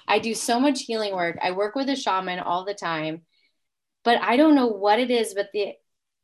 I do so much healing work. I work with a shaman all the time, but I don't know what it is. But the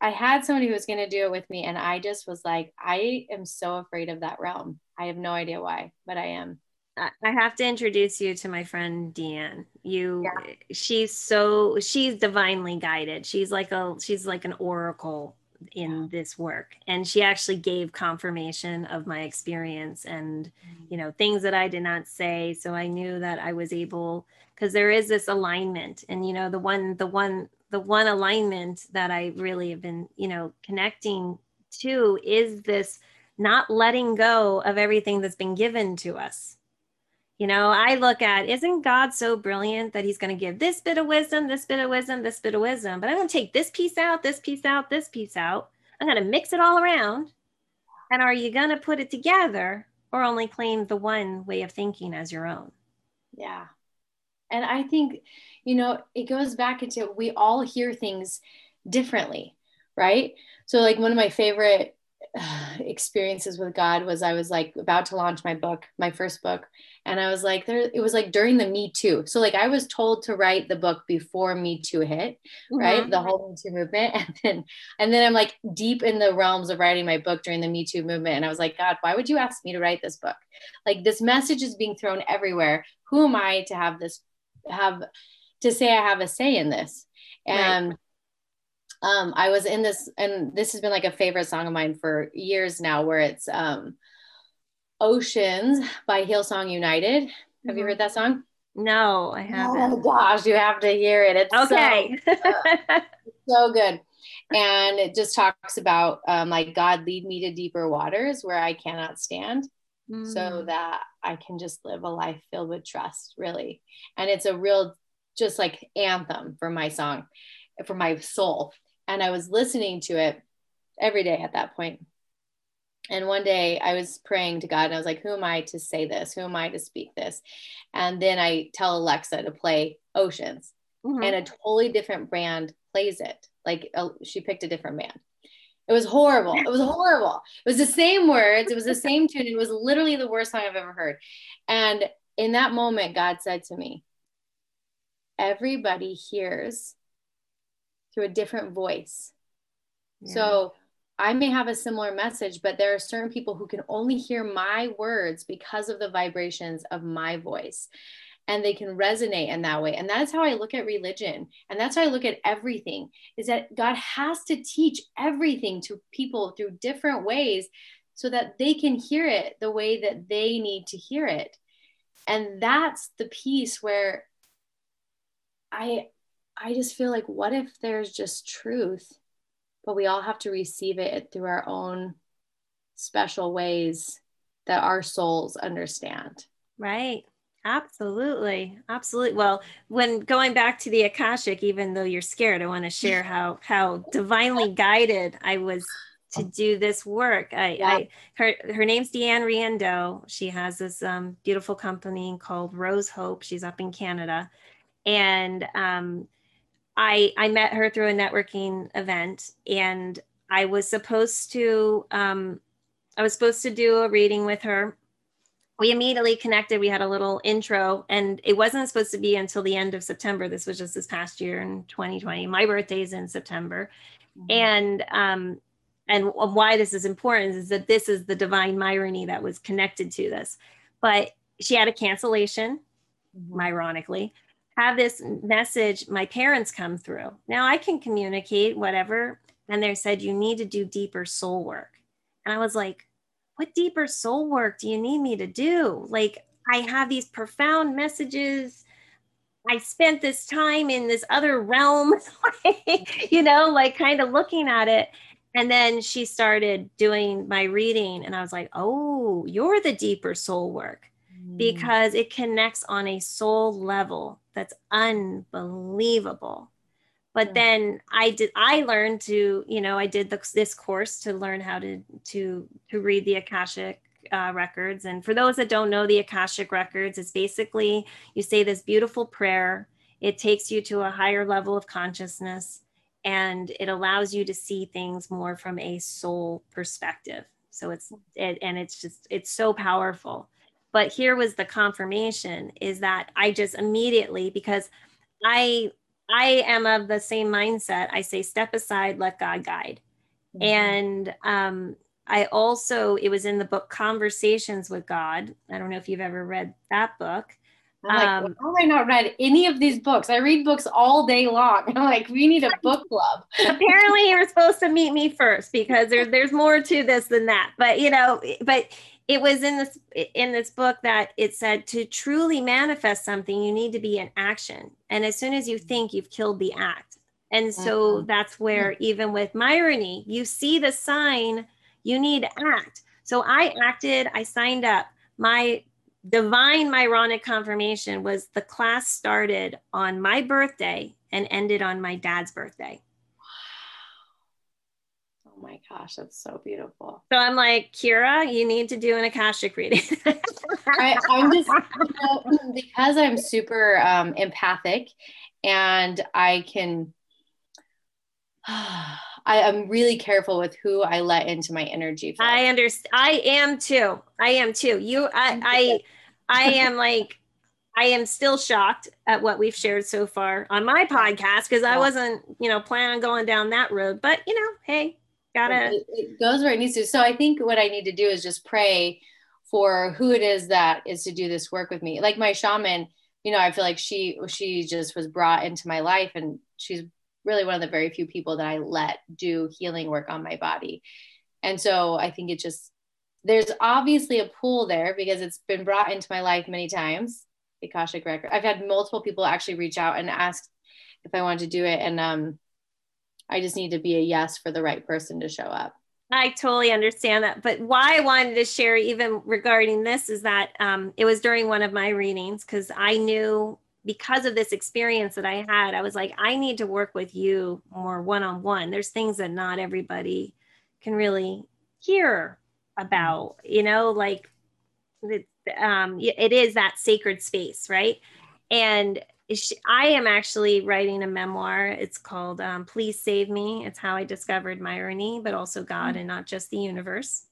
I had somebody who was going to do it with me, and I just was like, I am so afraid of that realm. I have no idea why, but I am. I have to introduce you to my friend Deanne. You, yeah. she's so she's divinely guided. She's like a she's like an oracle in this work. And she actually gave confirmation of my experience and you mm. know things that i did not say. So i knew that i was able because there is this alignment. And you know the one the one the one alignment that i really have been you know connecting to is this not letting go of everything that's been given to us you know, I look at, isn't God so brilliant that he's going to give this bit of wisdom, this bit of wisdom, this bit of wisdom, but I'm going to take this piece out, this piece out, this piece out. I'm going to mix it all around. And are you going to put it together or only claim the one way of thinking as your own? Yeah. And I think, you know, it goes back into we all hear things differently, right? So, like, one of my favorite experiences with God was I was like about to launch my book, my first book, and I was like, there. It was like during the Me Too. So like I was told to write the book before Me Too hit, right? Mm-hmm. The whole Me Too movement, and then and then I'm like deep in the realms of writing my book during the Me Too movement, and I was like, God, why would you ask me to write this book? Like this message is being thrown everywhere. Who am I to have this? Have to say I have a say in this? And right um, I was in this, and this has been like a favorite song of mine for years now, where it's um, Oceans by Hillsong United. Have mm-hmm. you heard that song? No, I haven't. Oh gosh, you have to hear it. It's okay. So, uh, so good. And it just talks about um, like God lead me to deeper waters where I cannot stand mm. so that I can just live a life filled with trust, really. And it's a real just like anthem for my song, for my soul and I was listening to it every day at that point. And one day I was praying to God and I was like, who am I to say this? Who am I to speak this? And then I tell Alexa to play Oceans mm-hmm. and a totally different brand plays it. Like uh, she picked a different band. It was horrible. It was horrible. It was the same words. It was the same tune. It was literally the worst song I've ever heard. And in that moment, God said to me, everybody hears through a different voice. Yeah. So I may have a similar message, but there are certain people who can only hear my words because of the vibrations of my voice. And they can resonate in that way. And that's how I look at religion. And that's how I look at everything is that God has to teach everything to people through different ways so that they can hear it the way that they need to hear it. And that's the piece where I I just feel like, what if there's just truth, but we all have to receive it through our own special ways that our souls understand? Right. Absolutely. Absolutely. Well, when going back to the Akashic, even though you're scared, I want to share how how divinely guided I was to do this work. I, yeah. I her her name's Deanne Riendo. She has this um, beautiful company called Rose Hope. She's up in Canada, and um, I I met her through a networking event, and I was supposed to um, I was supposed to do a reading with her we immediately connected. We had a little intro, and it wasn't supposed to be until the end of September. This was just this past year in 2020. My birthday is in September, mm-hmm. and um, and why this is important is that this is the divine Myrony that was connected to this. But she had a cancellation, mm-hmm. ironically. Have this message, my parents come through. Now I can communicate whatever. And they said, you need to do deeper soul work. And I was like, what deeper soul work do you need me to do? Like, I have these profound messages. I spent this time in this other realm, you know, like kind of looking at it. And then she started doing my reading, and I was like, oh, you're the deeper soul work. Because it connects on a soul level that's unbelievable. But then i did i learned to you know i did the, this course to learn how to to to read the akashic uh, records. And for those that don't know the akashic records it's basically you say this beautiful prayer. It takes you to a higher level of consciousness and it allows you to see things more from a soul perspective. So it's it, and it's just it's so powerful but here was the confirmation is that i just immediately because i I am of the same mindset. I say, step aside, let God guide. Mm-hmm. And um, I also, it was in the book Conversations with God. I don't know if you've ever read that book. I'm like, um, how have I not read any of these books? I read books all day long. I'm like, we need a book club. Apparently, you're supposed to meet me first because there's there's more to this than that. But you know, but it was in this in this book that it said to truly manifest something you need to be in action. And as soon as you think you've killed the act. And so mm-hmm. that's where even with myrony you see the sign you need to act. So i acted i signed up. My divine myronic confirmation was the class started on my birthday and ended on my dad's birthday my gosh, that's so beautiful. So I'm like, Kira, you need to do an Akashic reading. I, am just, you know, because I'm super um, empathic and I can, I am really careful with who I let into my energy. Flow. I understand. I am too. I am too. You, I, I, I am like, I am still shocked at what we've shared so far on my podcast because I wasn't, you know, planning on going down that road. But you know, hey, gotta it, it. goes where it needs to. So i think what i need to do is just pray for who it is that is to do this work with me. Like my shaman you know i feel like she she just was brought into my life and she's really one of the very few people that i let do healing work on my body. And so i think it just there's obviously a pool there because it's been brought into my life many times. The akashic record. I've had multiple people actually reach out and ask if i wanted to do it. And um I just need to be a yes for the right person to show up. I totally understand that. But why I wanted to share, even regarding this, is that um, it was during one of my readings because I knew because of this experience that I had, I was like, I need to work with you more one on one. There's things that not everybody can really hear about, you know, like it, um, it is that sacred space, right? And she, I am actually writing a memoir. It's called um, Please Save Me. It's how I discovered Myrony, but also God mm-hmm. and not just the universe.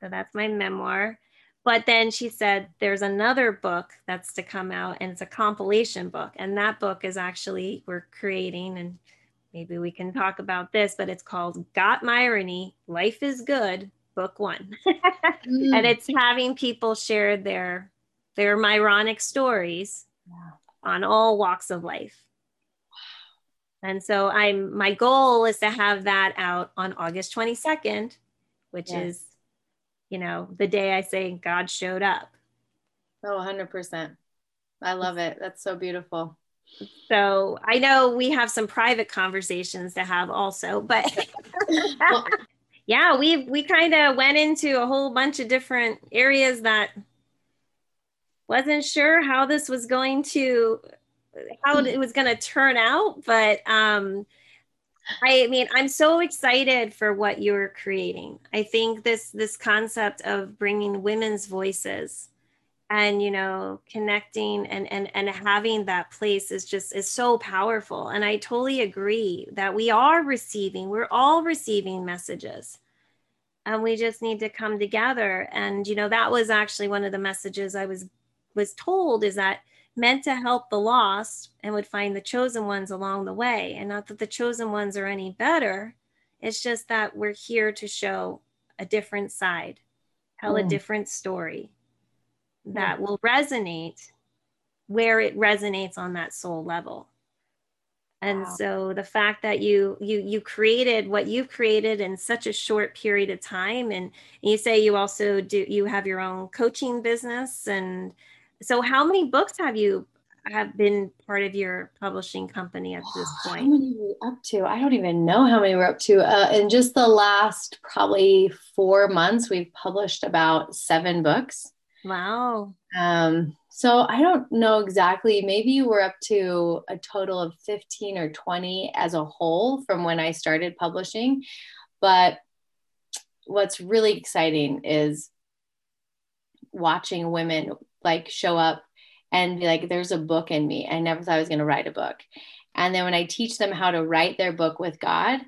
So that's my memoir. But then she said there's another book that's to come out, and it's a compilation book. And that book is actually, we're creating, and maybe we can talk about this, but it's called Got Myrony Life is Good, Book One. mm. And it's having people share their their Myronic stories on all walks of life. And so I'm my goal is to have that out on August 22nd, which yes. is, you know, the day I say God showed up. Oh, 100%. I love it. That's so beautiful. So I know we have some private conversations to have also, but yeah, we we kind of went into a whole bunch of different areas that wasn't sure how this was going to how it was going to turn out but um i mean i'm so excited for what you're creating. I think this this concept of bringing women's voices and you know connecting and and and having that place is just is so powerful. And i totally agree that we are receiving we're all receiving messages. And we just need to come together. And you know that was actually one of the messages i was was told is that meant to help the lost and would find the chosen ones along the way and not that the chosen ones are any better it's just that we're here to show a different side tell mm. a different story that will resonate where it resonates on that soul level and wow. so the fact that you you you created what you've created in such a short period of time and you say you also do you have your own coaching business and so how many books have you have been part of your publishing company at this point? How many were up to? I don't even know how many we're up to. Uh, in just the last probably four months, we've published about seven books. Wow. Um, so I don't know exactly. Maybe we're up to a total of 15 or 20 as a whole from when I started publishing. But what's really exciting is watching women like show up and be like, there's a book in me. I never thought I was going to write a book. And then when I teach them how to write their book with God,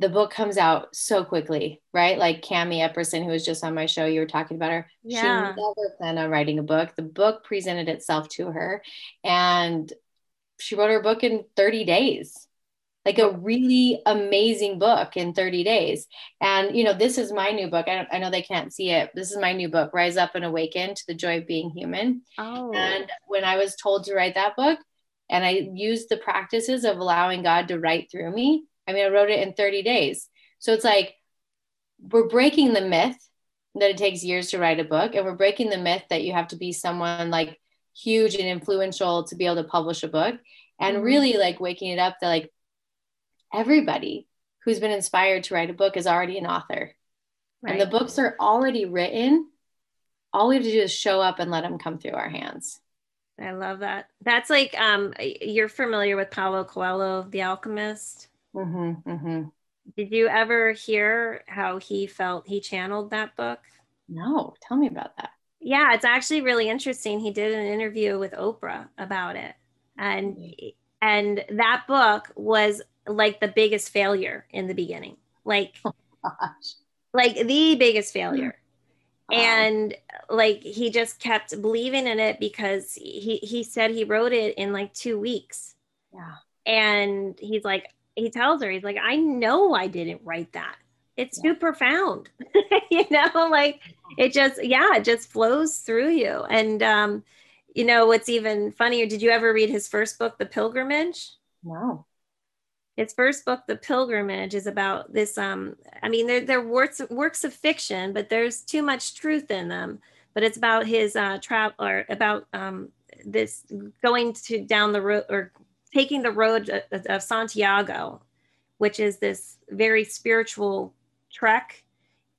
the book comes out so quickly, right? Like Cami Epperson, who was just on my show, you were talking about her. Yeah. She never planned on writing a book. The book presented itself to her, and she wrote her book in 30 days, like a really amazing book in 30 days. And, you know, this is my new book. I, I know they can't see it. This is my new book, Rise Up and Awaken to the Joy of Being Human. Oh. And when I was told to write that book, and I used the practices of allowing God to write through me, I mean, I wrote it in 30 days. So it's like we're breaking the myth that it takes years to write a book, and we're breaking the myth that you have to be someone like huge and influential to be able to publish a book. And mm-hmm. really like waking it up that like everybody who's been inspired to write a book is already an author. Right. And the books are already written. All we have to do is show up and let them come through our hands. I love that. That's like um you're familiar with Paulo Coelho, The Alchemist. Mm-hmm, mm-hmm. Did you ever hear how he felt he channeled that book? No, tell me about that. Yeah, it's actually really interesting. He did an interview with Oprah about it. And and that book was like the biggest failure in the beginning. Like oh, like the biggest failure. Wow. And like he just kept believing in it because he he said he wrote it in like 2 weeks. Yeah. And he's like he tells her, he's like, I know I didn't write that. It's yeah. too profound. you know, like it just, yeah, it just flows through you. And, um, you know, what's even funnier, did you ever read his first book, The Pilgrimage? No. His first book, The Pilgrimage, is about this. Um, I mean, they're, they're works, works of fiction, but there's too much truth in them. But it's about his uh, travel or about um, this going to down the road or taking the road of Santiago, which is this very spiritual trek,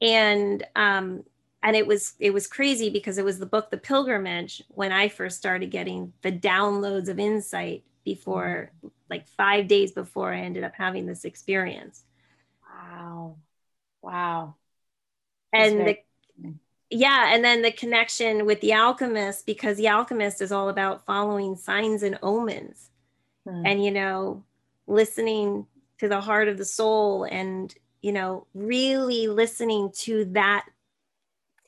and um, and it was it was crazy because it was the book The Pilgrimage when I first started getting the downloads of insight before like five days before I ended up having this experience. Wow, wow, and very- the yeah and then the connection with the alchemist because the alchemist is all about following signs and omens mm. and you know listening to the heart of the soul and you know really listening to that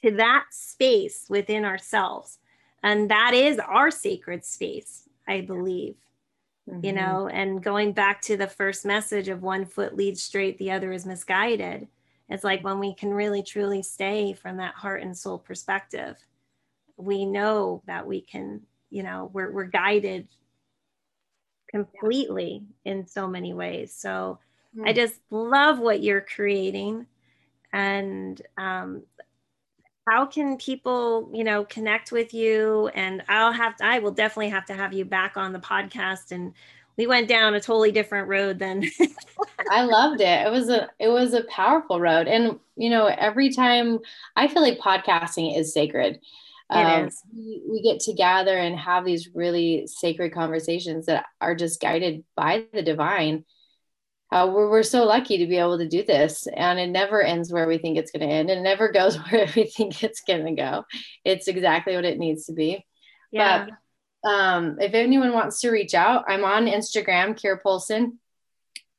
to that space within ourselves. And that is our sacred space i believe mm-hmm. you know and going back to the first message of one foot leads straight the other is misguided it's like when we can really truly stay from that heart and soul perspective we know that we can you know we're, we're guided completely in so many ways. So mm. I just love what you're creating. And um, how can people, you know, connect with you? And I'll have to, I will definitely have to have you back on the podcast. And we went down a totally different road than I loved it. It was a it was a powerful road. And you know, every time I feel like podcasting is sacred um, we, we get together and have these really sacred conversations that are just guided by the divine uh, we're, we're so lucky to be able to do this and it never ends where we think it's going to end it never goes where we think it's going to go it's exactly what it needs to be yeah. but um, if anyone wants to reach out i'm on instagram kira poulsen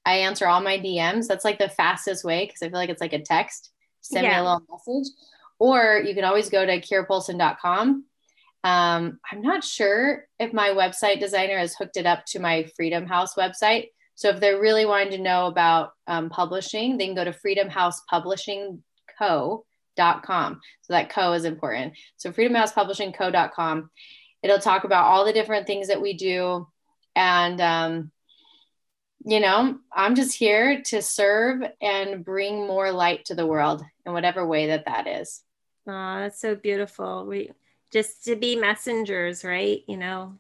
I answer all my DMs. That's like the fastest way because I feel like it's like a text. Send yeah. me a little message. Or you can always go to kirapoulsen.com. Um, I'm not sure if my website designer has hooked it up to my Freedom House website. So if they're really wanting to know about um, publishing, they can go to Freedom House Publishing Co. Dot com. So that co is important. So Freedom House Publishing freedomhousepublishingco.com. It'll talk about all the different things that we do. And um, you know, I'm just here to serve and bring more light to the world in whatever way that that is. Oh, that's so beautiful. We just to be messengers, right? You know,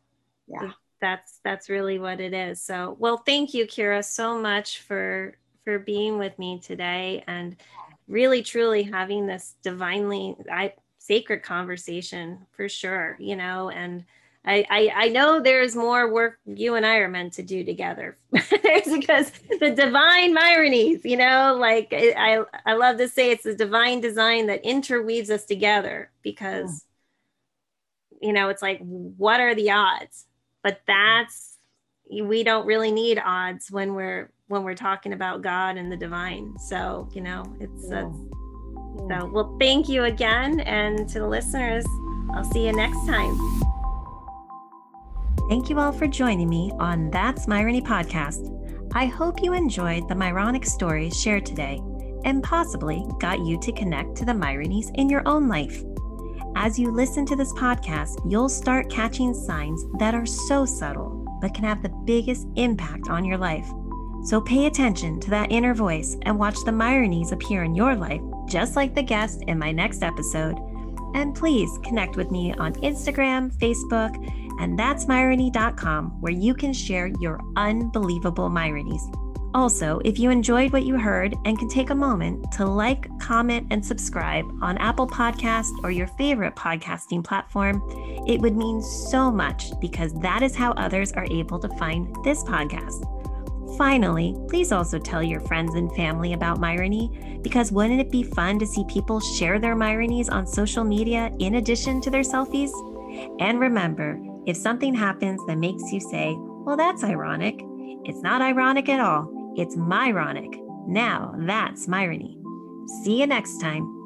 yeah, that's that's really what it is. So, well, thank you, Kira, so much for for being with me today and really truly having this divinely I sacred conversation for sure. You know, and I, I, I know there's more work you and I are meant to do together because the divine ironies, you know, like I, I love to say it's the divine design that interweaves us together because, hmm. you know, it's like, what are the odds? But that's, we don't really need odds when we're, when we're talking about God and the divine. So, you know, it's, yeah. so, well, thank you again. And to the listeners, I'll see you next time. Thank you all for joining me on That's Myrony podcast. I hope you enjoyed the Myronic stories shared today and possibly got you to connect to the Myronies in your own life. As you listen to this podcast, you'll start catching signs that are so subtle but can have the biggest impact on your life. So pay attention to that inner voice and watch the Myronies appear in your life, just like the guest in my next episode. And please connect with me on Instagram, Facebook, and that's Myrony.com, where you can share your unbelievable Myronies. Also, if you enjoyed what you heard and can take a moment to like, comment, and subscribe on Apple Podcast or your favorite podcasting platform, it would mean so much because that is how others are able to find this podcast. Finally, please also tell your friends and family about Myrony because wouldn't it be fun to see people share their Myronies on social media in addition to their selfies? And remember, if something happens that makes you say, well, that's ironic, it's not ironic at all. It's Myronic. Now that's Myrony. See you next time.